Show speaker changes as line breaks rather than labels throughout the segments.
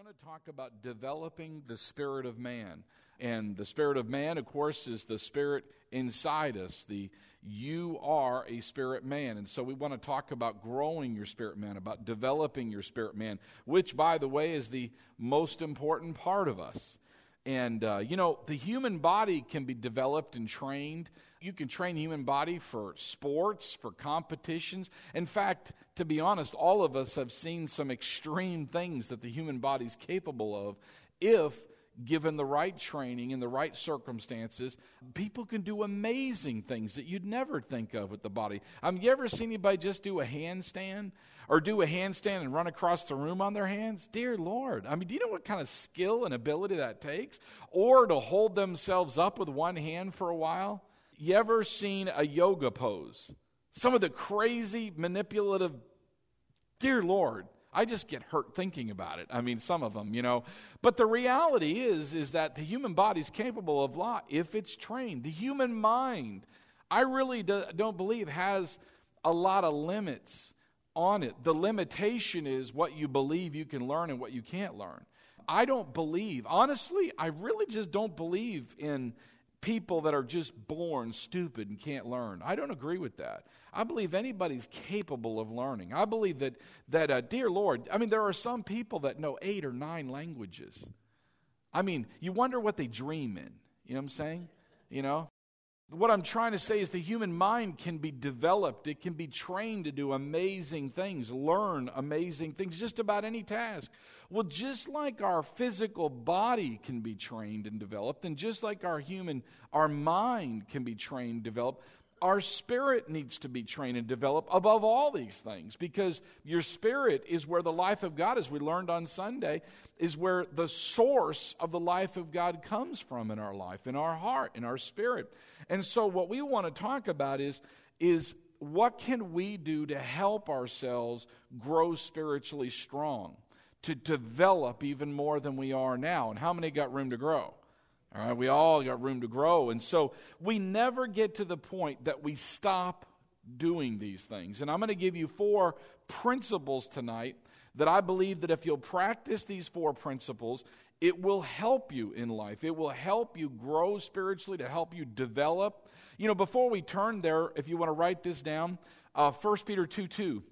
going to talk about developing the spirit of man. And the spirit of man, of course, is the spirit inside us. The you are a spirit man. And so we want to talk about growing your spirit man, about developing your spirit man, which by the way is the most important part of us. And, uh, you know, the human body can be developed and trained. You can train human body for sports, for competitions. In fact, to be honest, all of us have seen some extreme things that the human body is capable of if given the right training in the right circumstances, people can do amazing things that you'd never think of with the body. I mean, you ever seen anybody just do a handstand or do a handstand and run across the room on their hands? Dear Lord. I mean, do you know what kind of skill and ability that takes? Or to hold themselves up with one hand for a while? You ever seen a yoga pose? Some of the crazy, manipulative, dear Lord. I just get hurt thinking about it. I mean, some of them, you know. But the reality is, is that the human body is capable of a lot if it's trained. The human mind, I really do, don't believe, has a lot of limits on it. The limitation is what you believe you can learn and what you can't learn. I don't believe, honestly, I really just don't believe in people that are just born stupid and can't learn. I don't agree with that. I believe anybody's capable of learning. I believe that, that uh, dear Lord, I mean, there are some people that know eight or nine languages. I mean, you wonder what they dream in. You know what I'm saying? You know? What I'm trying to say is the human mind can be developed, it can be trained to do amazing things, learn amazing things, just about any task. Well, just like our physical body can be trained and developed, and just like our human, our mind can be trained, developed, our spirit needs to be trained and developed above all these things because your spirit is where the life of God, as we learned on Sunday, is where the source of the life of God comes from in our life, in our heart, in our spirit. And so, what we want to talk about is, is what can we do to help ourselves grow spiritually strong, to develop even more than we are now? And how many got room to grow? All right, we all got room to grow. And so we never get to the point that we stop doing these things. And I'm going to give you four principles tonight that I believe that if you'll practice these four principles, it will help you in life. It will help you grow spiritually, to help you develop. You know, before we turn there, if you want to write this down, uh, 1 Peter 2 2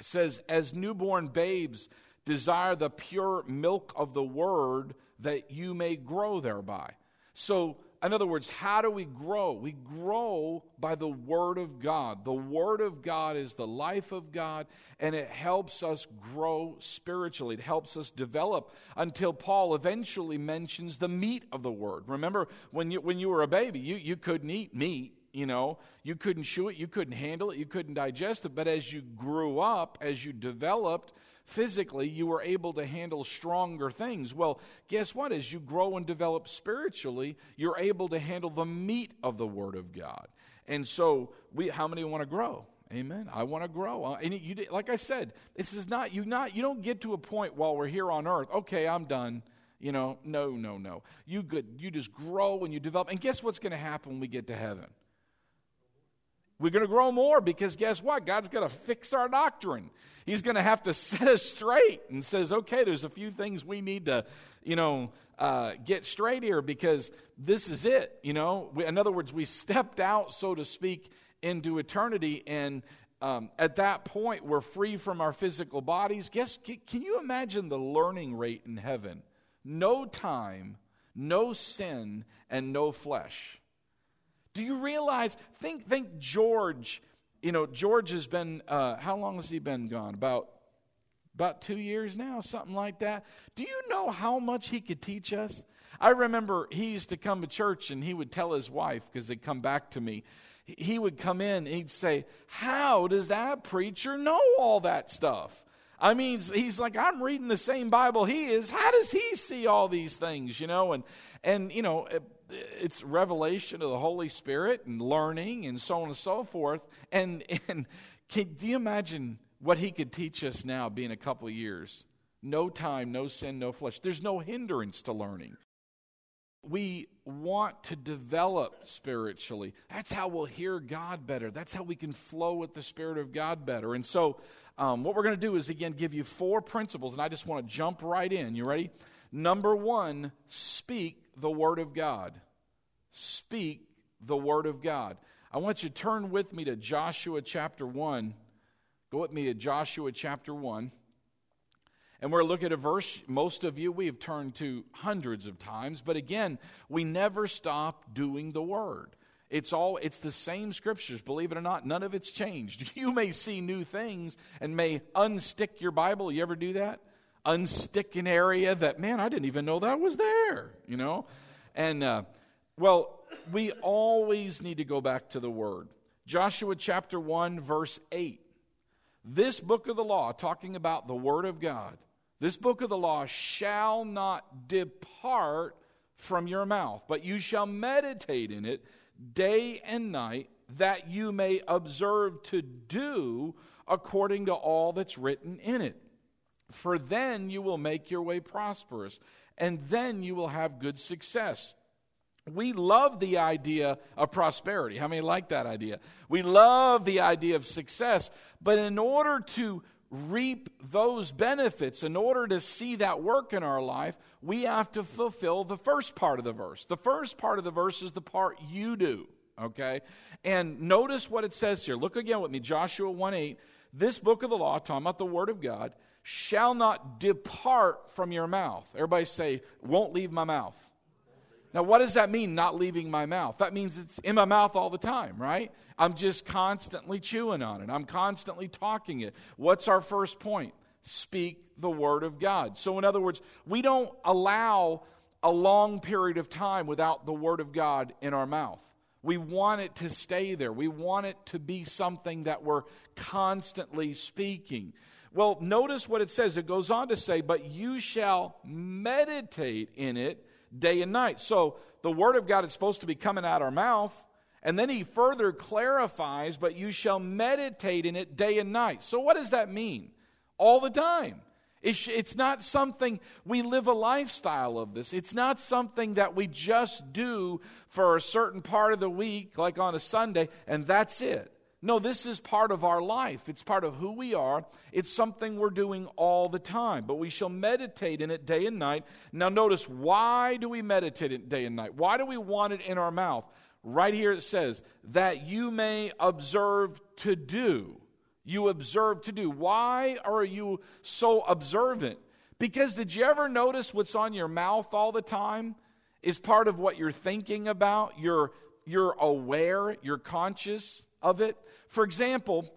says, As newborn babes desire the pure milk of the word that you may grow thereby. So, in other words, how do we grow? We grow by the Word of God. The Word of God is the life of God, and it helps us grow spiritually. It helps us develop until Paul eventually mentions the meat of the Word. Remember, when you, when you were a baby, you, you couldn't eat meat. You know, you couldn't chew it, you couldn't handle it, you couldn't digest it. But as you grew up, as you developed, physically, you were able to handle stronger things. Well, guess what? As you grow and develop spiritually, you're able to handle the meat of the Word of God. And so, we, how many want to grow? Amen. I want to grow. Uh, and you, like I said, this is not you. Not you don't get to a point while we're here on earth. Okay, I'm done. You know, no, no, no. You good. You just grow and you develop. And guess what's going to happen when we get to heaven? We're going to grow more because guess what? God's going to fix our doctrine. He's going to have to set us straight and says, okay, there's a few things we need to, you know, uh, get straight here because this is it. You know, we, in other words, we stepped out, so to speak, into eternity, and um, at that point, we're free from our physical bodies. Guess, can you imagine the learning rate in heaven? No time, no sin, and no flesh. Do you realize? Think, think George. You know, George has been, uh, how long has he been gone? About, about two years now, something like that. Do you know how much he could teach us? I remember he used to come to church and he would tell his wife, because they'd come back to me, he would come in and he'd say, How does that preacher know all that stuff? I mean, he's like, I'm reading the same Bible he is. How does he see all these things, you know? And, and you know, it's revelation of the Holy Spirit and learning and so on and so forth. And, and can, do you imagine what he could teach us now, being a couple of years? No time, no sin, no flesh. There's no hindrance to learning. we want to develop spiritually. That's how we'll hear God better. That's how we can flow with the Spirit of God better. And so, um, what we're going to do is, again, give you four principles, and I just want to jump right in. You ready? Number one, speak the Word of God. Speak the Word of God. I want you to turn with me to Joshua chapter 1. Go with me to Joshua chapter 1. And we're looking at a verse most of you we have turned to hundreds of times, but again, we never stop doing the word. It's all it's the same scriptures, believe it or not, none of it's changed. You may see new things and may unstick your Bible. You ever do that? Unstick an area that man, I didn't even know that was there, you know? And uh, well, we always need to go back to the word. Joshua chapter 1 verse 8. This book of the law talking about the word of God this book of the law shall not depart from your mouth, but you shall meditate in it day and night, that you may observe to do according to all that's written in it. For then you will make your way prosperous, and then you will have good success. We love the idea of prosperity. How many like that idea? We love the idea of success, but in order to reap those benefits, in order to see that work in our life, we have to fulfill the first part of the verse. The first part of the verse is the part you do, okay? And notice what it says here. Look again with me, Joshua 1 8. This book of the law, talking about the Word of God, shall not depart from your mouth. Everybody say, won't leave my mouth. Now, what does that mean, not leaving my mouth? That means it's in my mouth all the time, right? I'm just constantly chewing on it. I'm constantly talking it. What's our first point? Speak the word of God. So, in other words, we don't allow a long period of time without the word of God in our mouth. We want it to stay there. We want it to be something that we're constantly speaking. Well, notice what it says. It goes on to say, But you shall meditate in it day and night. So the Word of God is supposed to be coming out our mouth. And then he further clarifies, but you shall meditate in it day and night. So, what does that mean? All the time. It's not something we live a lifestyle of this. It's not something that we just do for a certain part of the week, like on a Sunday, and that's it. No, this is part of our life. It's part of who we are. It's something we're doing all the time. But we shall meditate in it day and night. Now, notice why do we meditate it day and night? Why do we want it in our mouth? Right here it says, that you may observe to do. You observe to do. Why are you so observant? Because did you ever notice what's on your mouth all the time is part of what you're thinking about? You're, you're aware, you're conscious of it. For example,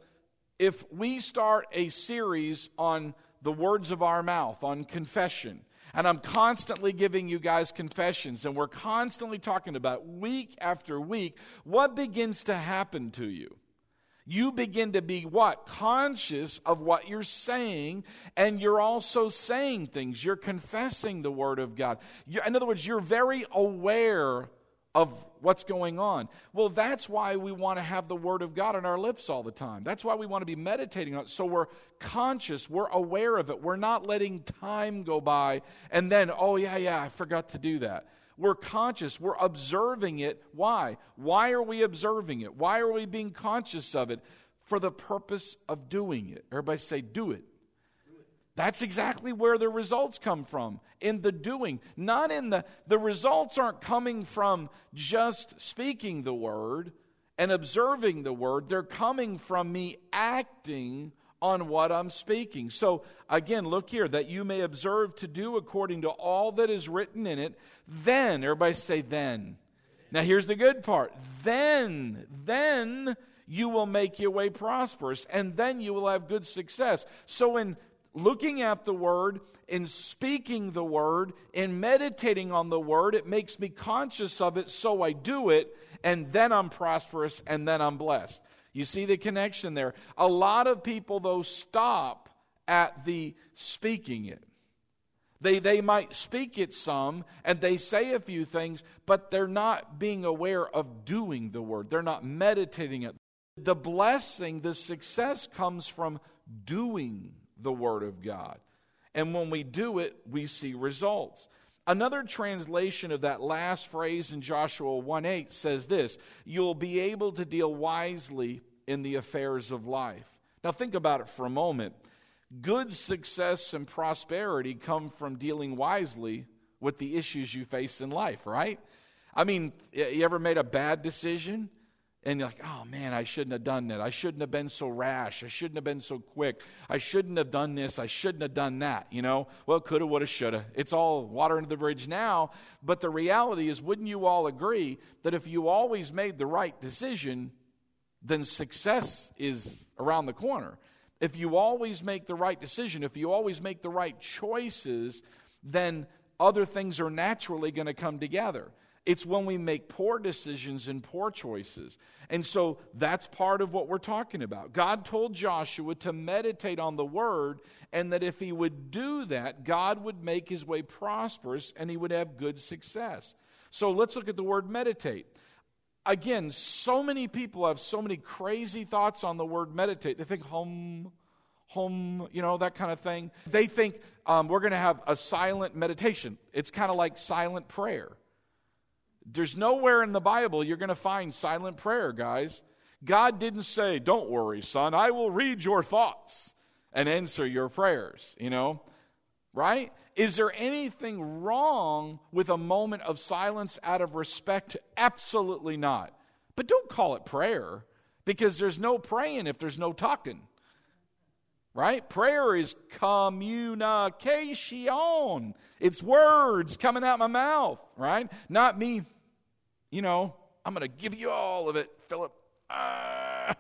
if we start a series on the words of our mouth, on confession, and I'm constantly giving you guys confessions, and we're constantly talking about week after week, what begins to happen to you? You begin to be what? Conscious of what you're saying, and you're also saying things. You're confessing the Word of God. You're, in other words, you're very aware of what's going on. Well, that's why we want to have the Word of God on our lips all the time. That's why we want to be meditating on it. So we're conscious, we're aware of it. We're not letting time go by and then, oh, yeah, yeah, I forgot to do that. We're conscious, we're observing it. Why? Why are we observing it? Why are we being conscious of it? For the purpose of doing it. Everybody say, do it. That's exactly where the results come from in the doing, not in the the results aren't coming from just speaking the word and observing the word. They're coming from me acting on what I'm speaking. So again, look here that you may observe to do according to all that is written in it. Then, everybody say then. Now here's the good part. Then, then you will make your way prosperous and then you will have good success. So in looking at the Word, and speaking the Word, and meditating on the Word, it makes me conscious of it, so I do it, and then I'm prosperous, and then I'm blessed. You see the connection there. A lot of people, though, stop at the speaking it. They, they might speak it some and they say a few things, but they're not being aware of doing the word. They're not meditating it. The blessing, the success comes from doing the Word of God. And when we do it, we see results. Another translation of that last phrase in Joshua 1 8 says this You'll be able to deal wisely in the affairs of life. Now, think about it for a moment. Good success and prosperity come from dealing wisely with the issues you face in life, right? I mean, you ever made a bad decision? And you're like, oh man, I shouldn't have done that. I shouldn't have been so rash. I shouldn't have been so quick. I shouldn't have done this. I shouldn't have done that. You know, well, coulda, woulda, shoulda. It's all water under the bridge now. But the reality is, wouldn't you all agree that if you always made the right decision, then success is around the corner? If you always make the right decision, if you always make the right choices, then other things are naturally going to come together. It's when we make poor decisions and poor choices. And so that's part of what we're talking about. God told Joshua to meditate on the word, and that if he would do that, God would make his way prosperous and he would have good success. So let's look at the word meditate. Again, so many people have so many crazy thoughts on the word meditate. They think home, home, you know, that kind of thing. They think um, we're going to have a silent meditation. It's kind of like silent prayer. There's nowhere in the Bible you're going to find silent prayer, guys. God didn't say, Don't worry, son, I will read your thoughts and answer your prayers, you know? Right? Is there anything wrong with a moment of silence out of respect? Absolutely not. But don't call it prayer because there's no praying if there's no talking. Right? Prayer is communication. It's words coming out my mouth, right? Not me, you know, I'm going to give you all of it, Philip. Uh,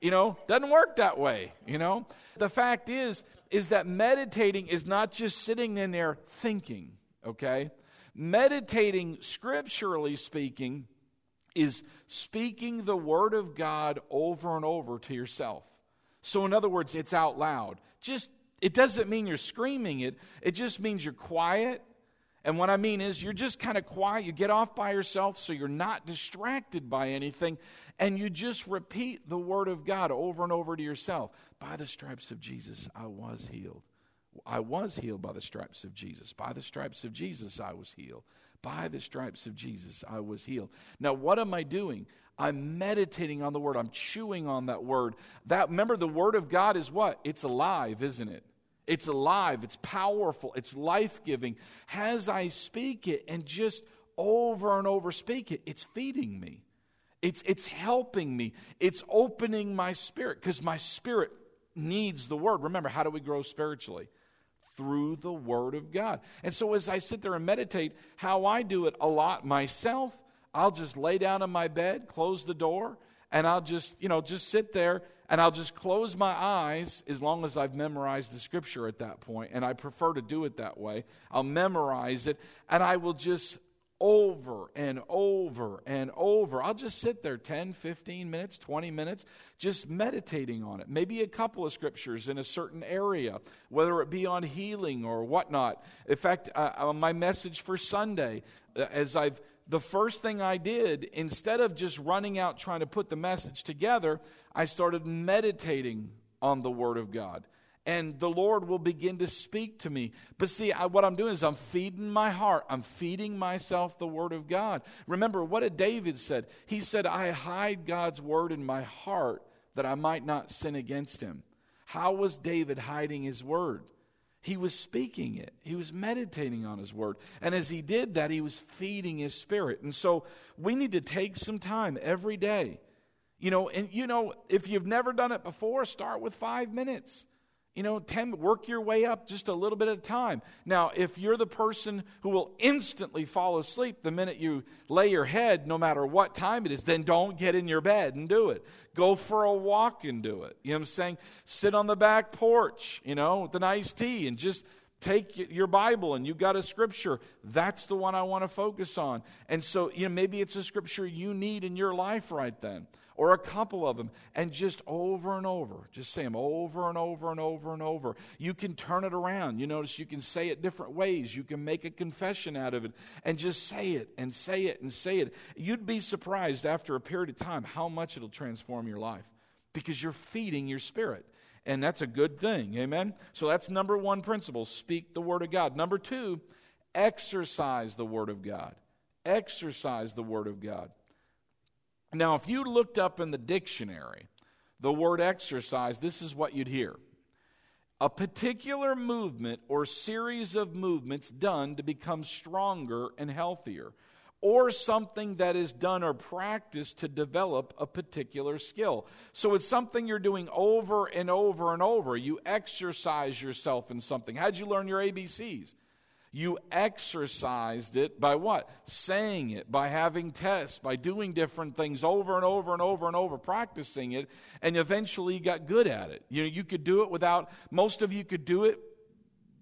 you know, doesn't work that way, you know? The fact is is that meditating is not just sitting in there thinking, okay? Meditating scripturally speaking is speaking the word of God over and over to yourself. So, in other words, it's out loud. Just, it doesn't mean you're screaming it, it just means you're quiet. And what I mean is, you're just kind of quiet. You get off by yourself so you're not distracted by anything. And you just repeat the word of God over and over to yourself. By the stripes of Jesus, I was healed. I was healed by the stripes of Jesus. By the stripes of Jesus, I was healed. By the stripes of Jesus, I was healed. Now, what am I doing? I'm meditating on the word. I'm chewing on that word. That remember the word of God is what? It's alive, isn't it? It's alive, it's powerful, it's life-giving. As I speak it and just over and over speak it, it's feeding me. It's it's helping me. It's opening my spirit because my spirit needs the word. Remember, how do we grow spiritually? Through the word of God. And so as I sit there and meditate, how I do it a lot myself I'll just lay down in my bed, close the door, and I'll just, you know, just sit there and I'll just close my eyes as long as I've memorized the scripture at that point, and I prefer to do it that way. I'll memorize it, and I will just over and over and over. I'll just sit there 10, 15 minutes, 20 minutes, just meditating on it. Maybe a couple of scriptures in a certain area, whether it be on healing or whatnot. In fact, uh, my message for Sunday, uh, as I've the first thing I did, instead of just running out trying to put the message together, I started meditating on the Word of God. And the Lord will begin to speak to me. But see, I, what I'm doing is I'm feeding my heart. I'm feeding myself the Word of God. Remember, what did David said? He said, I hide God's Word in my heart that I might not sin against Him. How was David hiding His Word? He was speaking it. He was meditating on his word. And as he did that, he was feeding his spirit. And so we need to take some time every day. You know, and you know, if you've never done it before, start with five minutes. You know, 10, work your way up just a little bit at a time. Now, if you're the person who will instantly fall asleep the minute you lay your head, no matter what time it is, then don't get in your bed and do it. Go for a walk and do it. You know what I'm saying? Sit on the back porch, you know, with an iced tea and just take your Bible and you've got a scripture. That's the one I want to focus on. And so, you know, maybe it's a scripture you need in your life right then or a couple of them, and just over and over. Just say them over and over and over and over. You can turn it around. You notice you can say it different ways. You can make a confession out of it and just say it and say it and say it. You'd be surprised after a period of time how much it'll transform your life because you're feeding your spirit. And that's a good thing. Amen? So that's number one principle speak the word of God. Number two, Exercise the Word of God. Exercise the Word of God. Now, if you looked up in the dictionary the word exercise, this is what you'd hear a particular movement or series of movements done to become stronger and healthier, or something that is done or practiced to develop a particular skill. So it's something you're doing over and over and over. You exercise yourself in something. How'd you learn your ABCs? You exercised it by what? Saying it, by having tests, by doing different things over and over and over and over, practicing it, and eventually you got good at it. You know, you could do it without, most of you could do it.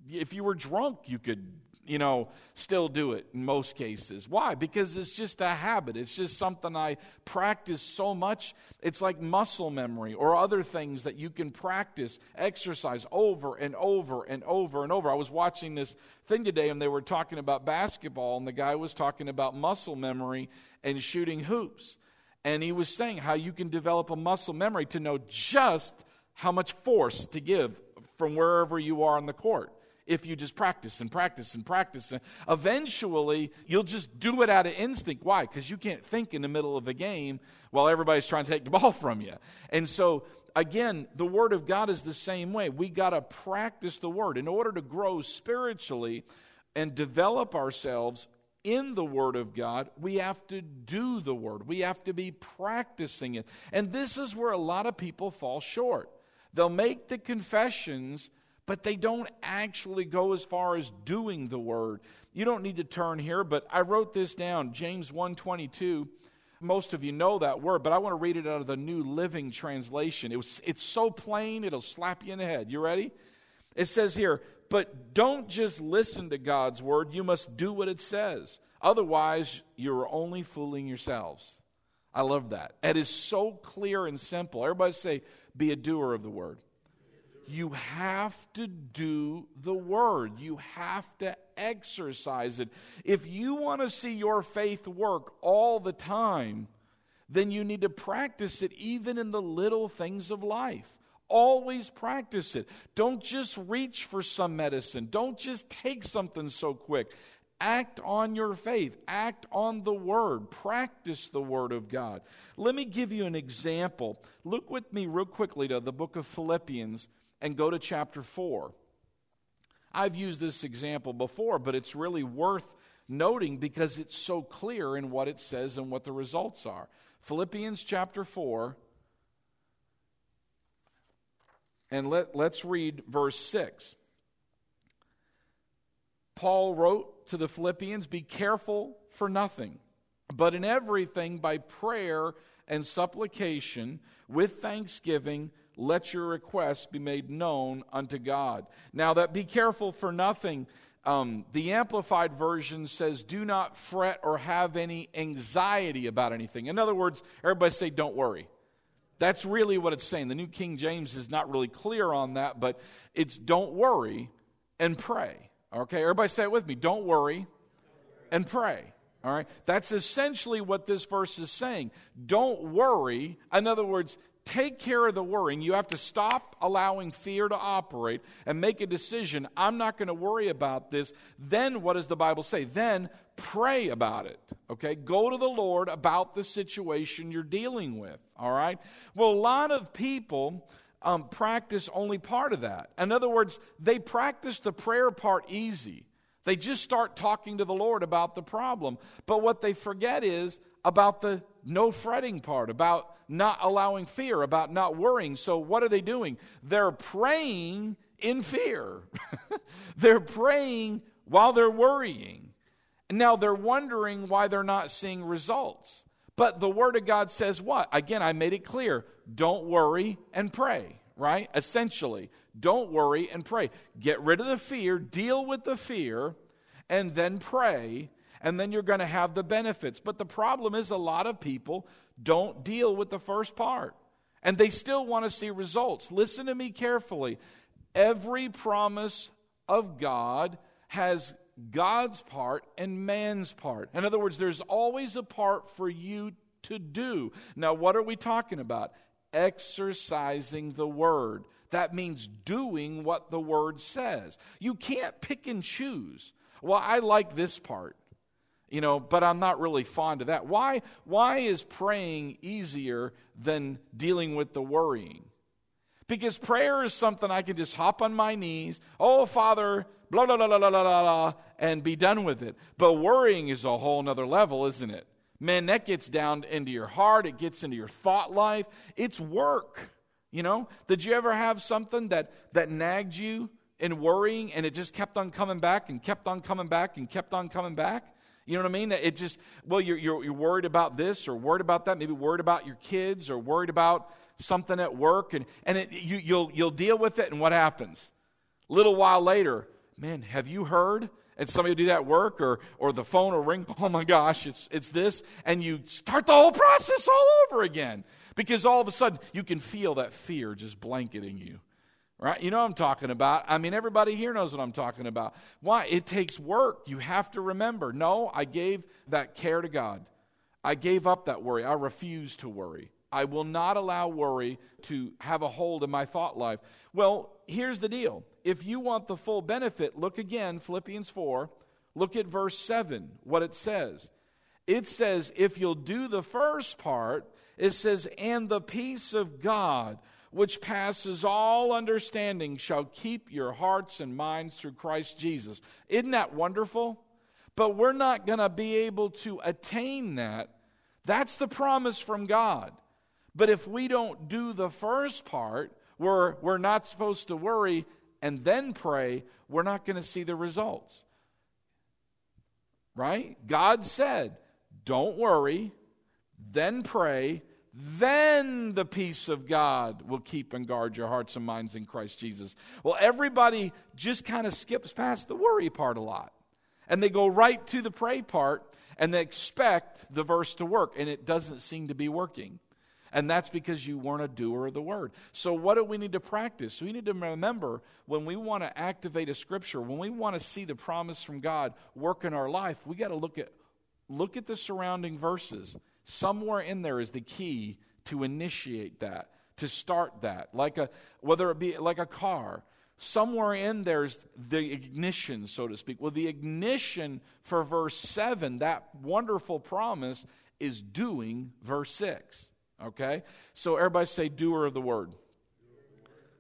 If you were drunk, you could you know, still do it in most cases. Why? Because it's just a habit. It's just something I practice so much. It's like muscle memory or other things that you can practice, exercise over and over and over and over. I was watching this thing today and they were talking about basketball, and the guy was talking about muscle memory and shooting hoops. And he was saying how you can develop a muscle memory to know just how much force to give from wherever you are on the court if you just practice and practice and practice. Eventually, you'll just do it out of instinct. Why? Because you can't think in the middle of a game while everybody's trying to take the ball from you. And so, again, the Word of God is the same way. We got to practice the Word. In order to grow spiritually and develop ourselves in the Word of God, we have to do the Word. We have to be practicing it. And this is where a lot of people fall short. They'll make the confessions but they don't actually go as far as doing the word. You don't need to turn here, but I wrote this down, James 122. Most of you know that word, but I want to read it out of the New Living Translation. It was, it's so plain, it'll slap you in the head. You ready? It says here, but don't just listen to God's word, you must do what it says. Otherwise, you're only fooling yourselves. I love that. It is so clear and simple. Everybody say, be a doer of the word you have to do the word. You have to exercise it. If you want to see your faith work all the time, then you need to practice it even in the little things of life. Always practice it. Don't just reach for some medicine. Don't just take something so quick. Act on your faith. Act on the Word. Practice the Word of God. Let me give you an example. Look with me, real quickly, to the book of Philippians and go to chapter 4. I've used this example before, but it's really worth noting because it's so clear in what it says and what the results are. Philippians chapter 4, and let, let's read verse 6. Paul wrote to the Philippians Be careful for nothing, but in everything by prayer and supplication with thanksgiving let your requests be made known unto God. Now, that be careful for nothing. Um, the Amplified Version says, do not fret or have any anxiety about anything. In other words, everybody say, don't worry. That's really what it's saying. The New King James is not really clear on that, but it's don't worry and pray. Okay, everybody say it with me. Don't worry and pray. All right, that's essentially what this verse is saying. Don't worry. In other words, take care of the worrying. You have to stop allowing fear to operate and make a decision. I'm not going to worry about this. Then what does the Bible say? Then pray about it. Okay? Go to the Lord about the situation you're dealing with. All right? Well, a lot of people. Um, practice only part of that. In other words, they practice the prayer part easy. They just start talking to the Lord about the problem. But what they forget is about the no fretting part, about not allowing fear, about not worrying. So, what are they doing? They're praying in fear, they're praying while they're worrying. Now, they're wondering why they're not seeing results. But the Word of God says what? Again, I made it clear don't worry and pray, right? Essentially, don't worry and pray. Get rid of the fear, deal with the fear, and then pray and then you're going to have the benefits. But the problem is, a lot of people don't deal with the first part, and they still want to see results. Listen to me carefully. Every promise of God has God's part and man's part. In other words, there's always a part for you to do. Now, what are we talking about? Exercising the word. That means doing what the word says. You can't pick and choose. Well, I like this part, you know, but I'm not really fond of that. Why, why is praying easier than dealing with the worrying? Because prayer is something I can just hop on my knees, oh, Father, blah, blah, blah, blah, blah, blah, blah, and be done with it. But worrying is a whole nother level, isn't it? Man, that gets down into your heart, it gets into your thought life. It's work. You know? Did you ever have something that, that nagged you in worrying and it just kept on coming back and kept on coming back and kept on coming back? You know what I mean? It just, well, you're, you're, you're worried about this or worried about that, maybe worried about your kids or worried about something at work, and, and it, you, you'll, you'll deal with it, and what happens? A little while later, man, have you heard? And somebody will do that work, or, or the phone will ring, oh my gosh, it's, it's this, and you start the whole process all over again. Because all of a sudden, you can feel that fear just blanketing you. Right? You know I'm talking about. I mean, everybody here knows what I'm talking about. Why? It takes work. You have to remember no, I gave that care to God. I gave up that worry. I refuse to worry. I will not allow worry to have a hold in my thought life. Well, here's the deal. If you want the full benefit, look again, Philippians 4, look at verse 7, what it says. It says, if you'll do the first part, it says, and the peace of God, which passes all understanding, shall keep your hearts and minds through Christ Jesus. Isn't that wonderful? But we're not going to be able to attain that. That's the promise from God. But if we don't do the first part, where we're not supposed to worry and then pray, we're not going to see the results. Right? God said, don't worry, then pray, then the peace of God will keep and guard your hearts and minds in Christ Jesus. Well, everybody just kind of skips past the worry part a lot. And they go right to the pray part and they expect the verse to work, and it doesn't seem to be working. And that's because you weren't a doer of the word. So, what do we need to practice? We need to remember when we want to activate a scripture, when we want to see the promise from God work in our life, we got to look at look at the surrounding verses. Somewhere in there is the key to initiate that, to start that. Like a whether it be like a car, somewhere in there's the ignition, so to speak. Well, the ignition for verse 7, that wonderful promise, is doing verse 6. Okay? So everybody say, doer of the word.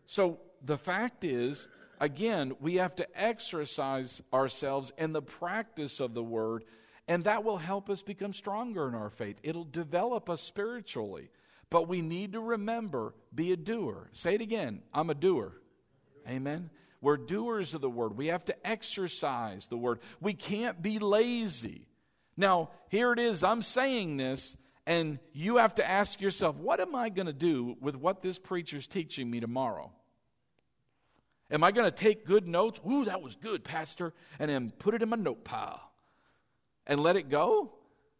So the fact is, again, we have to exercise ourselves in the practice of the word, and that will help us become stronger in our faith. It'll develop us spiritually. But we need to remember be a doer. Say it again I'm a doer. Amen. We're doers of the word. We have to exercise the word. We can't be lazy. Now, here it is. I'm saying this, and you have to ask yourself, what am I going to do with what this preacher's teaching me tomorrow? Am I going to take good notes? Ooh, that was good, Pastor, and then put it in my note pile and let it go?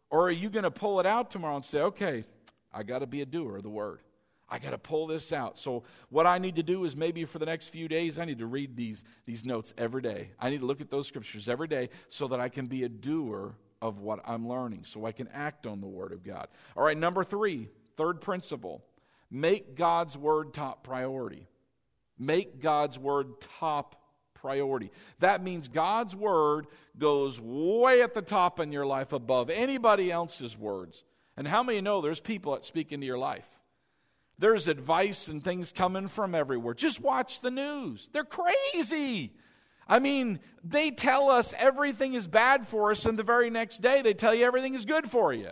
Or are you going to pull it out tomorrow and say, okay, I got to be a doer of the word? I got to pull this out. So, what I need to do is maybe for the next few days, I need to read these, these notes every day. I need to look at those scriptures every day so that I can be a doer of what I'm learning so I can act on the Word of God. All right, number three, third principle make God's Word top priority. Make God's Word top priority. That means God's Word goes way at the top in your life above anybody else's words. And how many know there's people that speak into your life? There's advice and things coming from everywhere. Just watch the news. They're crazy. I mean, they tell us everything is bad for us, and the very next day they tell you everything is good for you.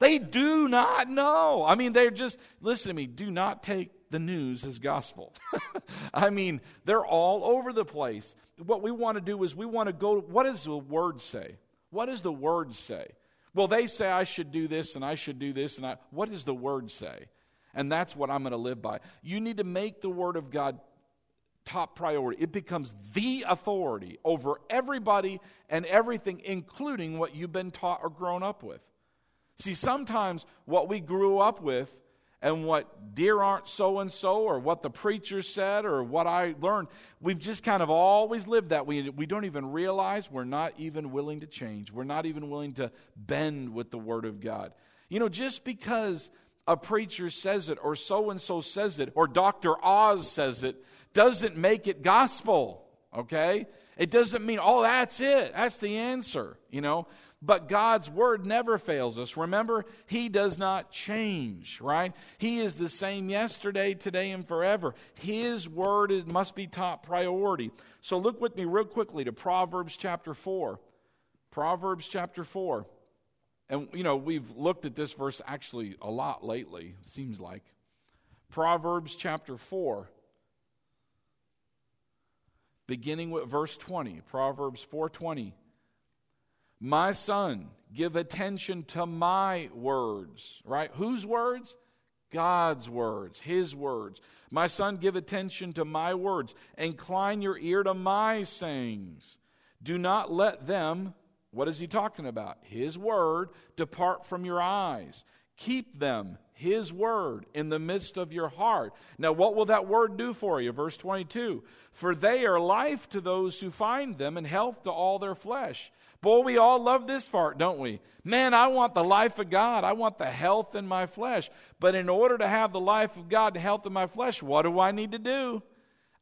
They do not know. I mean, they're just, listen to me, do not take the news as gospel. I mean, they're all over the place. What we want to do is we want to go, what does the word say? What does the word say? Well, they say I should do this and I should do this, and I, what does the word say? And that's what I'm going to live by. You need to make the word of God top priority. It becomes the authority over everybody and everything, including what you've been taught or grown up with. See, sometimes what we grew up with and what dear aren't so and so or what the preacher said or what I learned, we've just kind of always lived that. We, we don't even realize we're not even willing to change. We're not even willing to bend with the Word of God. You know, just because a preacher says it or so and so says it or Dr. Oz says it doesn't make it gospel, okay? It doesn't mean, oh, that's it. That's the answer, you know. But God's word never fails us. Remember, He does not change, right? He is the same yesterday, today, and forever. His word is, must be top priority. So look with me real quickly to Proverbs chapter 4. Proverbs chapter 4. And, you know, we've looked at this verse actually a lot lately, seems like. Proverbs chapter 4 beginning with verse 20 proverbs 4:20 my son give attention to my words right? Whose words? God's words his words. My son give attention to my words. Incline your ear to my sayings. Do not let them what is he talking about? His word depart from your eyes. Keep them his word in the midst of your heart. Now, what will that word do for you? Verse 22 For they are life to those who find them and health to all their flesh. Boy, we all love this part, don't we? Man, I want the life of God. I want the health in my flesh. But in order to have the life of God, the health in my flesh, what do I need to do?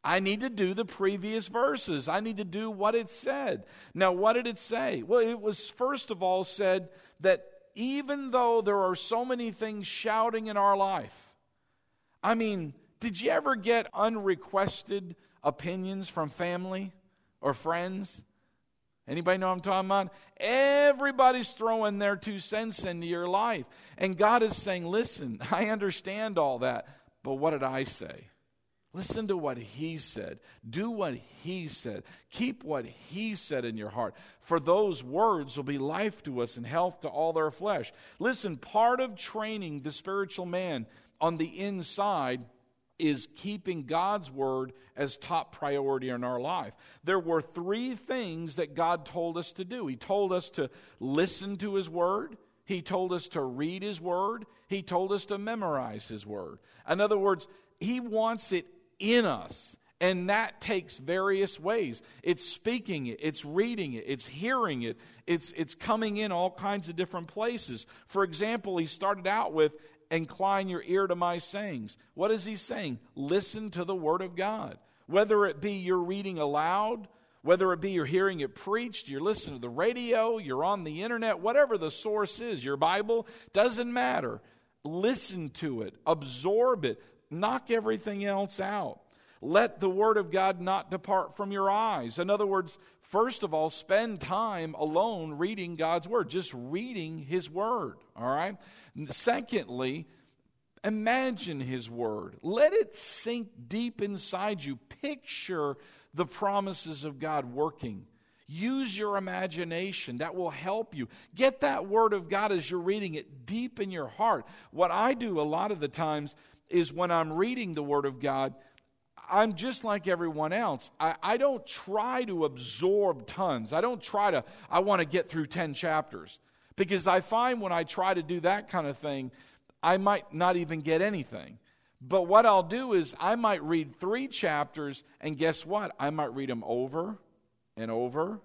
I need to do the previous verses. I need to do what it said. Now, what did it say? Well, it was first of all said that even though there are so many things shouting in our life, I mean, did you ever get unrequested opinions from family or friends? Anybody know I'm talking about? Everybody's throwing their two cents into your life. And God is saying, listen, I understand all that, but what did I say? Listen to what he said. Do what he said. Keep what he said in your heart. For those words will be life to us and health to all their flesh. Listen, part of training the spiritual man on the inside is keeping God's word as top priority in our life. There were three things that God told us to do. He told us to listen to his word, he told us to read his word, he told us to memorize his word. In other words, he wants it in us. And that takes various ways. It's speaking it, it's reading it, it's hearing it, it's, it's coming in all kinds of different places. For example, he started out with, Incline your ear to my sayings. What is he saying? Listen to the word of God. Whether it be you're reading aloud, whether it be you're hearing it preached, you're listening to the radio, you're on the internet, whatever the source is, your Bible, doesn't matter. Listen to it, absorb it, knock everything else out. Let the Word of God not depart from your eyes. In other words, first of all, spend time alone reading God's Word, just reading His Word, all right? And secondly, imagine His Word. Let it sink deep inside you. Picture the promises of God working. Use your imagination. That will help you. Get that Word of God as you're reading it deep in your heart. What I do a lot of the times is when I'm reading the Word of God, I'm just like everyone else. I, I don't try to absorb tons. I don't try to, I want to get through 10 chapters. Because I find when I try to do that kind of thing, I might not even get anything. But what I'll do is I might read three chapters, and guess what? I might read them over and over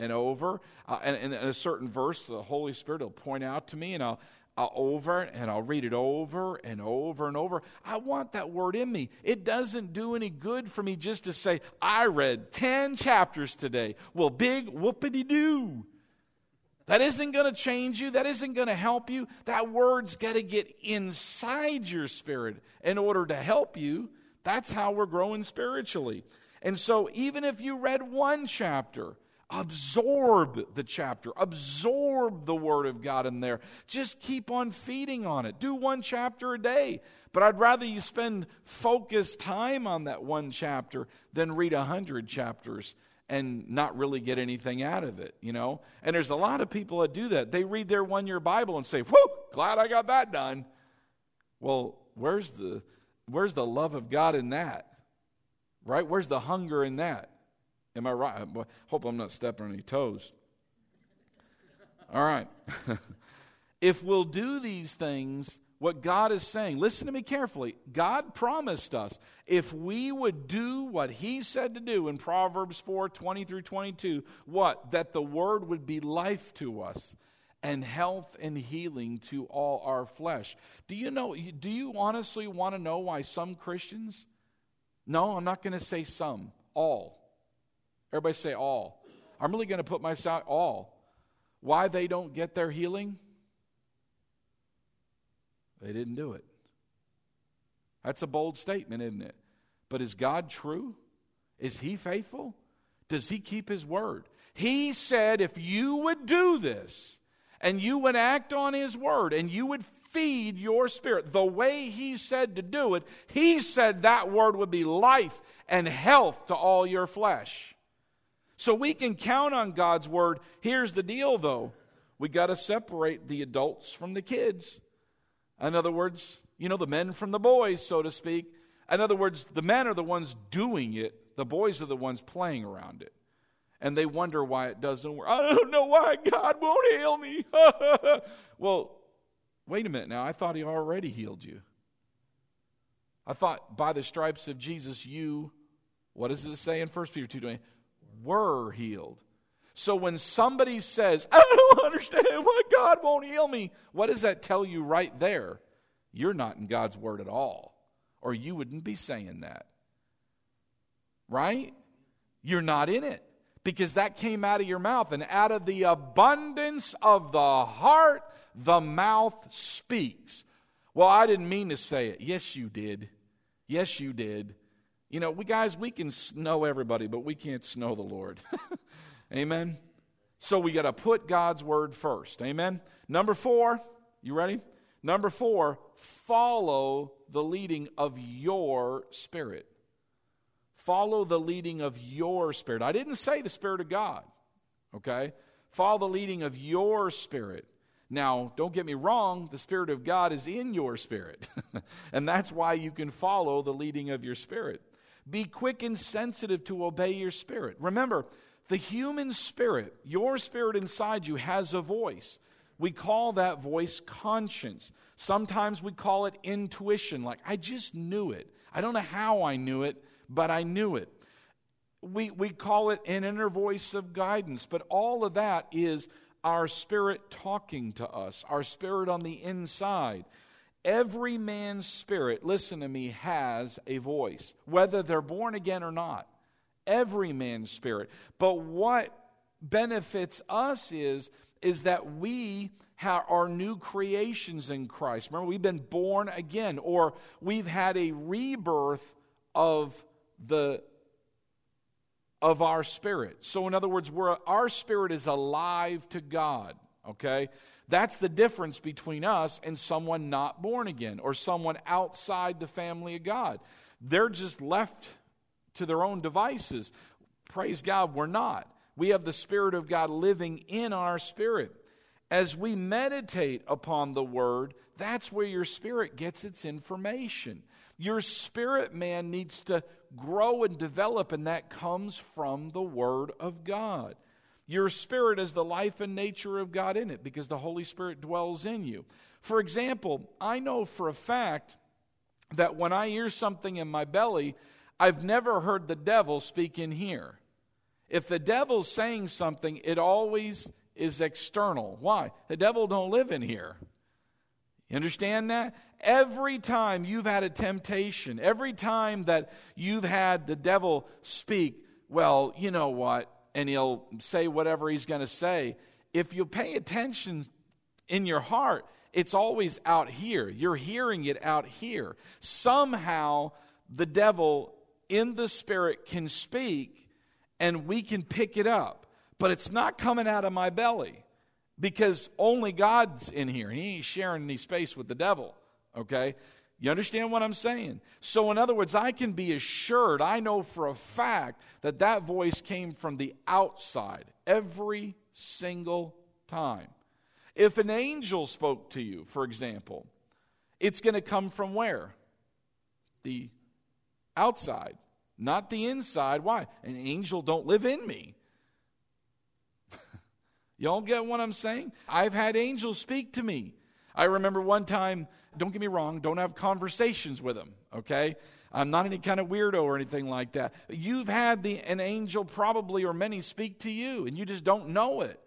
and over. Uh, and, and in a certain verse, the Holy Spirit will point out to me, and I'll, I'll over and I'll read it over and over and over. I want that word in me. It doesn't do any good for me just to say, I read 10 chapters today. Well, big whoopity doo. That isn't going to change you. That isn't going to help you. That word's got to get inside your spirit in order to help you. That's how we're growing spiritually. And so, even if you read one chapter, absorb the chapter, absorb the Word of God in there. Just keep on feeding on it. Do one chapter a day. But I'd rather you spend focused time on that one chapter than read a hundred chapters and not really get anything out of it, you know? And there's a lot of people that do that. They read their one year Bible and say, Whew, glad I got that done. Well, where's the where's the love of God in that? Right? Where's the hunger in that? Am I right? I hope I'm not stepping on any toes. All right. if we'll do these things, what God is saying, listen to me carefully. God promised us if we would do what He said to do in Proverbs 4 20 through 22, what? That the Word would be life to us and health and healing to all our flesh. Do you know, do you honestly want to know why some Christians? No, I'm not going to say some, all Everybody say all. I'm really going to put myself all. Why they don't get their healing? They didn't do it. That's a bold statement, isn't it? But is God true? Is He faithful? Does He keep His word? He said, if you would do this and you would act on His word and you would feed your spirit the way He said to do it, He said that word would be life and health to all your flesh. So we can count on God's word. Here's the deal, though we got to separate the adults from the kids. In other words, you know, the men from the boys, so to speak. In other words, the men are the ones doing it, the boys are the ones playing around it. And they wonder why it doesn't work. I don't know why God won't heal me. well, wait a minute now. I thought He already healed you. I thought by the stripes of Jesus, you, what does it say in 1 Peter 2 were healed. So when somebody says, I don't understand why God won't heal me, what does that tell you right there? You're not in God's word at all, or you wouldn't be saying that. Right? You're not in it because that came out of your mouth, and out of the abundance of the heart, the mouth speaks. Well, I didn't mean to say it. Yes, you did. Yes, you did. You know, we guys, we can know everybody, but we can't snow the Lord. Amen. So we got to put God's word first. Amen. Number four, you ready? Number four, follow the leading of your spirit. Follow the leading of your spirit. I didn't say the Spirit of God, okay? Follow the leading of your spirit. Now, don't get me wrong, the Spirit of God is in your spirit. and that's why you can follow the leading of your spirit. Be quick and sensitive to obey your spirit. Remember, the human spirit, your spirit inside you, has a voice. We call that voice conscience. Sometimes we call it intuition, like, I just knew it. I don't know how I knew it, but I knew it. We, we call it an inner voice of guidance, but all of that is our spirit talking to us, our spirit on the inside. Every man's spirit, listen to me, has a voice, whether they're born again or not. Every man's spirit. But what benefits us is, is that we are new creations in Christ. Remember, we've been born again, or we've had a rebirth of the of our spirit. So, in other words, our spirit is alive to God, okay? That's the difference between us and someone not born again or someone outside the family of God. They're just left to their own devices. Praise God, we're not. We have the Spirit of God living in our spirit. As we meditate upon the Word, that's where your spirit gets its information. Your spirit man needs to grow and develop, and that comes from the Word of God. Your spirit is the life and nature of God in it because the Holy Spirit dwells in you. For example, I know for a fact that when I hear something in my belly, I've never heard the devil speak in here. If the devil's saying something, it always is external. Why? The devil don't live in here. You understand that? Every time you've had a temptation, every time that you've had the devil speak, well, you know what? And he'll say whatever he's going to say. If you pay attention in your heart, it's always out here. You're hearing it out here. Somehow, the devil in the spirit can speak and we can pick it up, but it's not coming out of my belly because only God's in here he ain't sharing any space with the devil. Okay? You understand what I'm saying? So, in other words, I can be assured, I know for a fact that that voice came from the outside every single time. If an angel spoke to you, for example, it's going to come from where? The outside, not the inside. Why? An angel don't live in me. Y'all get what I'm saying? I've had angels speak to me. I remember one time, don't get me wrong, don't have conversations with them, okay? I'm not any kind of weirdo or anything like that. You've had the, an angel probably or many speak to you, and you just don't know it.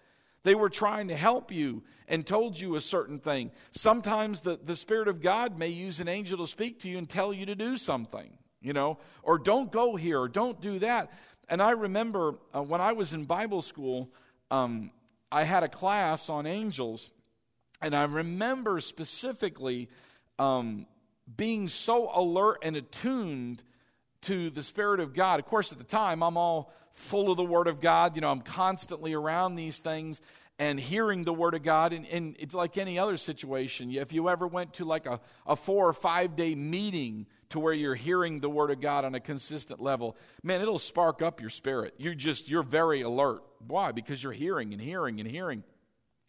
They were trying to help you and told you a certain thing. Sometimes the, the Spirit of God may use an angel to speak to you and tell you to do something, you know, or don't go here or don't do that. And I remember uh, when I was in Bible school, um, I had a class on angels, and I remember specifically um, being so alert and attuned to the Spirit of God. Of course, at the time, I'm all full of the Word of God. You know, I'm constantly around these things and hearing the Word of God. And, and it's like any other situation. If you ever went to like a, a four or five day meeting to where you're hearing the Word of God on a consistent level, man, it'll spark up your spirit. You're just, you're very alert. Why? Because you're hearing and hearing and hearing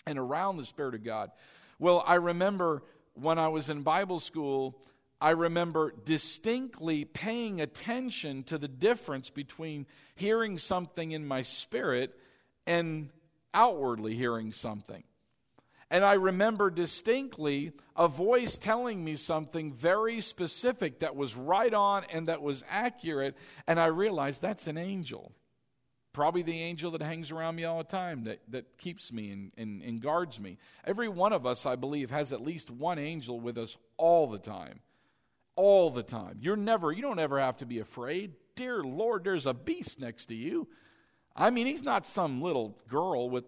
and around the Spirit of God. Well, I remember when I was in Bible school, I remember distinctly paying attention to the difference between hearing something in my spirit and outwardly hearing something. And I remember distinctly a voice telling me something very specific that was right on and that was accurate. And I realized that's an angel. Probably the angel that hangs around me all the time, that, that keeps me and, and, and guards me. Every one of us, I believe, has at least one angel with us all the time. All the time. You're never, you don't ever have to be afraid. Dear Lord, there's a beast next to you. I mean, he's not some little girl with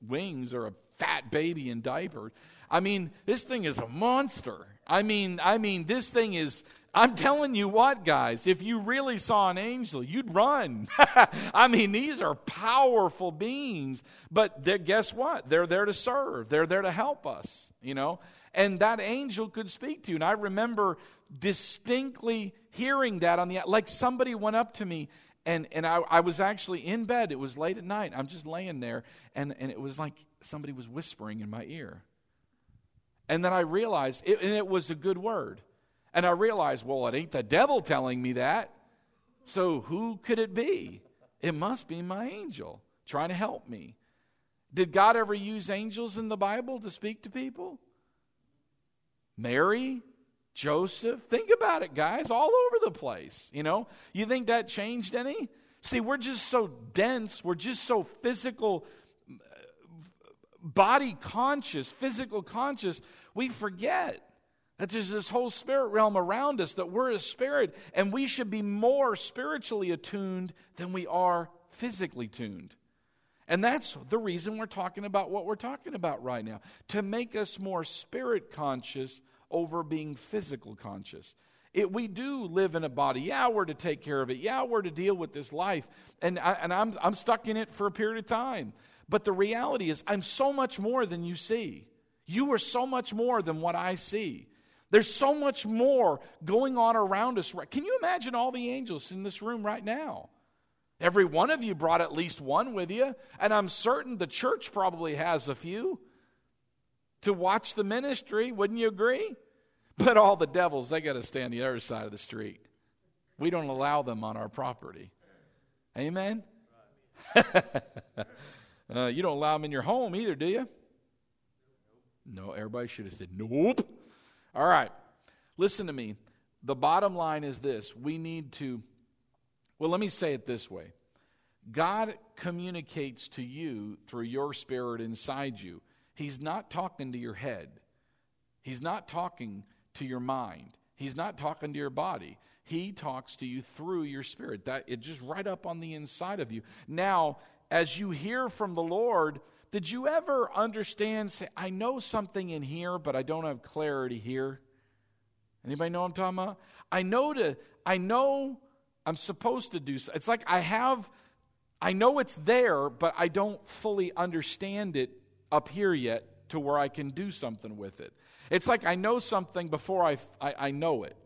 wings or a fat baby in diapers. I mean, this thing is a monster. I mean, I mean, this thing is. I'm telling you what, guys, if you really saw an angel, you'd run. I mean, these are powerful beings, but guess what? They're there to serve, they're there to help us, you know? And that angel could speak to you. And I remember distinctly hearing that on the, like somebody went up to me and, and I, I was actually in bed. It was late at night. I'm just laying there, and, and it was like somebody was whispering in my ear. And then I realized, it, and it was a good word. And I realized, well, it ain't the devil telling me that. So who could it be? It must be my angel trying to help me. Did God ever use angels in the Bible to speak to people? Mary, Joseph, think about it, guys, all over the place. You know, you think that changed any? See, we're just so dense, we're just so physical body conscious, physical conscious, we forget that there's this whole spirit realm around us, that we're a spirit, and we should be more spiritually attuned than we are physically tuned. And that's the reason we're talking about what we're talking about right now to make us more spirit conscious over being physical conscious. It, we do live in a body. Yeah, we're to take care of it. Yeah, we're to deal with this life. And, I, and I'm, I'm stuck in it for a period of time. But the reality is, I'm so much more than you see. You are so much more than what I see. There's so much more going on around us. Can you imagine all the angels in this room right now? Every one of you brought at least one with you, and I'm certain the church probably has a few to watch the ministry. Wouldn't you agree? But all the devils, they got to stay on the other side of the street. We don't allow them on our property. Amen? Uh, you don't allow them in your home either, do you? No, everybody should have said, nope. All right. Listen to me. The bottom line is this we need to, well, let me say it this way God communicates to you through your spirit inside you. He's not talking to your head, He's not talking to your mind, He's not talking to your body. He talks to you through your spirit. That it just right up on the inside of you. Now, as you hear from the Lord, did you ever understand, say, I know something in here, but I don't have clarity here? Anybody know I'm talking about? I know to, I know I'm supposed to do so. It's like I have, I know it's there, but I don't fully understand it up here yet to where I can do something with it. It's like I know something before I, I, I know it.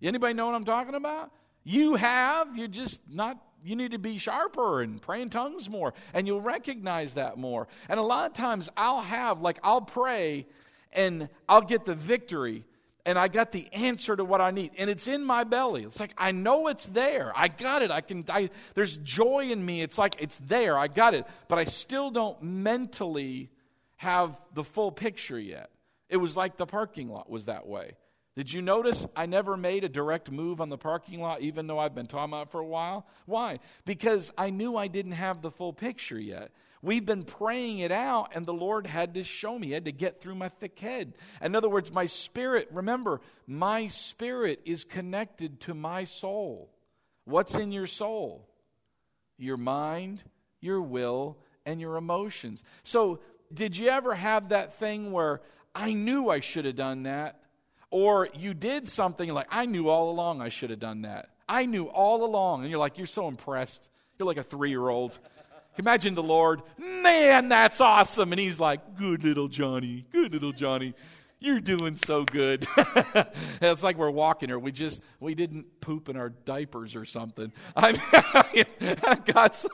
Anybody know what I'm talking about? You have, you're just not you need to be sharper and pray in tongues more and you'll recognize that more. And a lot of times i'll have like i'll pray and i'll get the victory and i got the answer to what i need and it's in my belly. It's like i know it's there. I got it. I can I, there's joy in me. It's like it's there. I got it. But i still don't mentally have the full picture yet. It was like the parking lot was that way did you notice I never made a direct move on the parking lot, even though I've been talking about it for a while? Why? Because I knew I didn't have the full picture yet. We've been praying it out, and the Lord had to show me, He had to get through my thick head. In other words, my spirit, remember, my spirit is connected to my soul. What's in your soul? your mind, your will, and your emotions. So, did you ever have that thing where I knew I should have done that? Or you did something like, I knew all along I should have done that. I knew all along. And you're like, you're so impressed. You're like a three year old. Imagine the Lord, man, that's awesome. And he's like, good little Johnny, good little Johnny. You're doing so good. it's like we're walking or We just we didn't poop in our diapers or something. I mean, God's,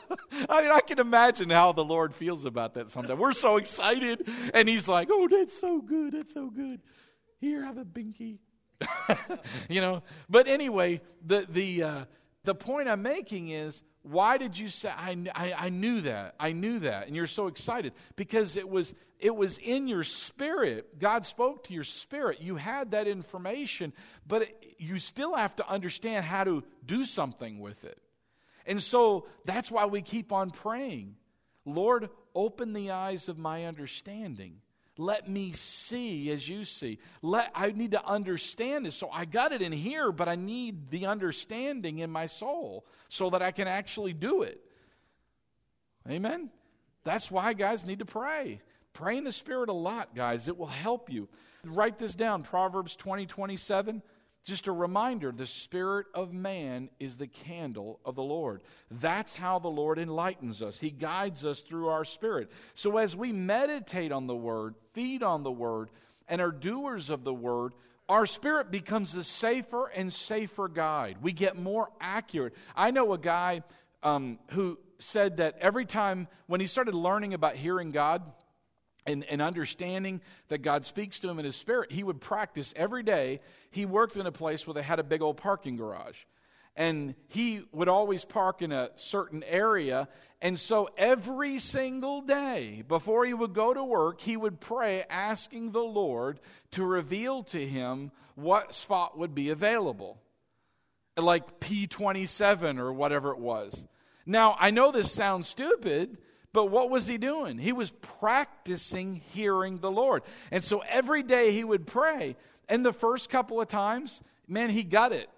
I mean, I can imagine how the Lord feels about that sometimes. We're so excited, and He's like, "Oh, that's so good. That's so good. Here, have a binky." you know. But anyway, the the uh, the point I'm making is why did you say I, I, I, knew that i knew that and you're so excited because it was it was in your spirit god spoke to your spirit you had that information but it, you still have to understand how to do something with it and so that's why we keep on praying lord open the eyes of my understanding let me see as you see. Let, I need to understand this. So I got it in here, but I need the understanding in my soul so that I can actually do it. Amen? That's why guys need to pray. Pray in the Spirit a lot, guys. It will help you. Write this down Proverbs 20 27. Just a reminder the spirit of man is the candle of the Lord. That's how the Lord enlightens us. He guides us through our spirit. So as we meditate on the word, feed on the word, and are doers of the word, our spirit becomes a safer and safer guide. We get more accurate. I know a guy um, who said that every time when he started learning about hearing God, and, and, understanding that God speaks to him in his spirit, he would practice every day. He worked in a place where they had a big old parking garage. And he would always park in a certain area. And so every single day, before he would go to work, he would pray, asking the Lord to reveal to him what spot would be available, like P27 or whatever it was. Now, I know this sounds stupid but what was he doing? He was practicing hearing the Lord. And so every day he would pray. And the first couple of times, man, he got it.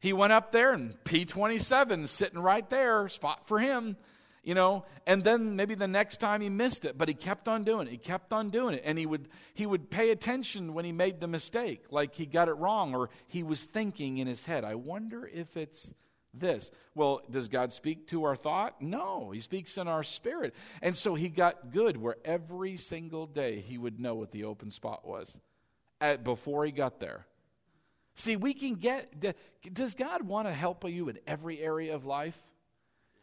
He went up there and P27 sitting right there, spot for him, you know. And then maybe the next time he missed it, but he kept on doing it. He kept on doing it. And he would he would pay attention when he made the mistake, like he got it wrong or he was thinking in his head, I wonder if it's this. Well, does God speak to our thought? No, He speaks in our spirit. And so he got good where every single day he would know what the open spot was at, before he got there. See, we can get, does God want to help you in every area of life?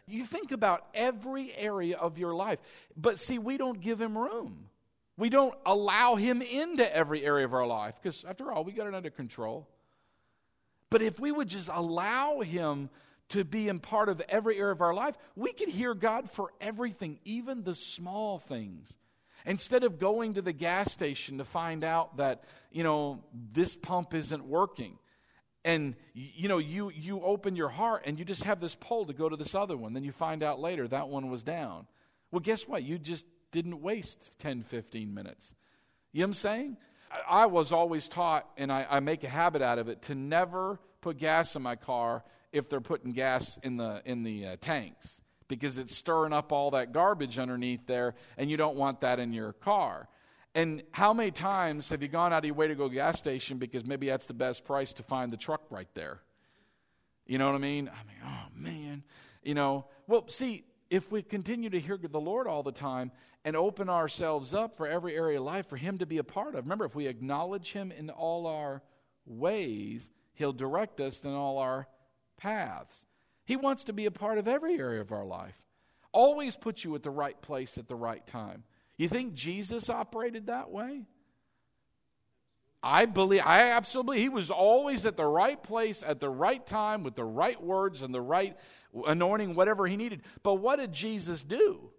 You think about every area of your life, but see, we don't give him room. We don't allow him into every area of our life because, after all, we got it under control. But if we would just allow Him to be in part of every area of our life, we could hear God for everything, even the small things. Instead of going to the gas station to find out that, you know, this pump isn't working. And you know, you you open your heart and you just have this pull to go to this other one. Then you find out later that one was down. Well, guess what? You just didn't waste 10, 15 minutes. You know what I'm saying? I was always taught, and I, I make a habit out of it, to never put gas in my car if they're putting gas in the in the uh, tanks because it's stirring up all that garbage underneath there, and you don't want that in your car. And how many times have you gone out of your way to go to gas station because maybe that's the best price to find the truck right there? You know what I mean? I mean, oh man, you know. Well, see, if we continue to hear the Lord all the time and open ourselves up for every area of life for Him to be a part of, remember, if we acknowledge Him in all our ways, He'll direct us in all our paths. He wants to be a part of every area of our life. Always put you at the right place at the right time. You think Jesus operated that way? I believe, I absolutely, he was always at the right place at the right time with the right words and the right anointing, whatever he needed. But what did Jesus do?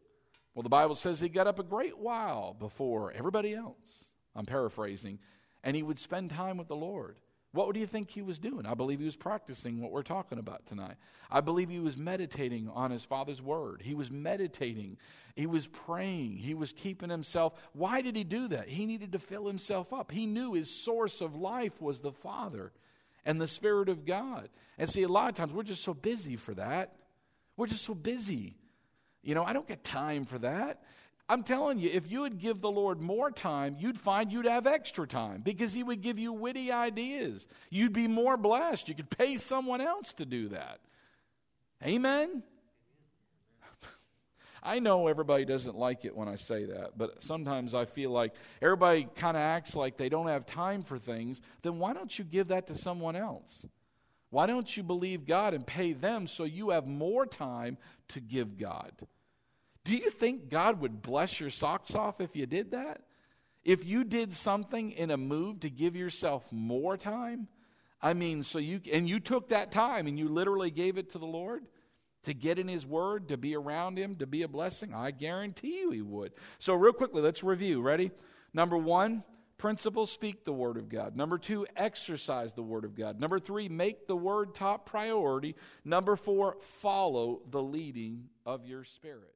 Well, the Bible says he got up a great while before everybody else. I'm paraphrasing. And he would spend time with the Lord. What do you think he was doing? I believe he was practicing what we're talking about tonight. I believe he was meditating on his father's word. He was meditating. He was praying. He was keeping himself. Why did he do that? He needed to fill himself up. He knew his source of life was the Father and the Spirit of God. And see, a lot of times we're just so busy for that. We're just so busy. You know, I don't get time for that. I'm telling you, if you would give the Lord more time, you'd find you'd have extra time because He would give you witty ideas. You'd be more blessed. You could pay someone else to do that. Amen? I know everybody doesn't like it when I say that, but sometimes I feel like everybody kind of acts like they don't have time for things. Then why don't you give that to someone else? Why don't you believe God and pay them so you have more time to give God? Do you think God would bless your socks off if you did that? If you did something in a move to give yourself more time? I mean, so you, and you took that time and you literally gave it to the Lord to get in His Word, to be around Him, to be a blessing? I guarantee you He would. So, real quickly, let's review. Ready? Number one, principle speak the Word of God. Number two, exercise the Word of God. Number three, make the Word top priority. Number four, follow the leading of your Spirit.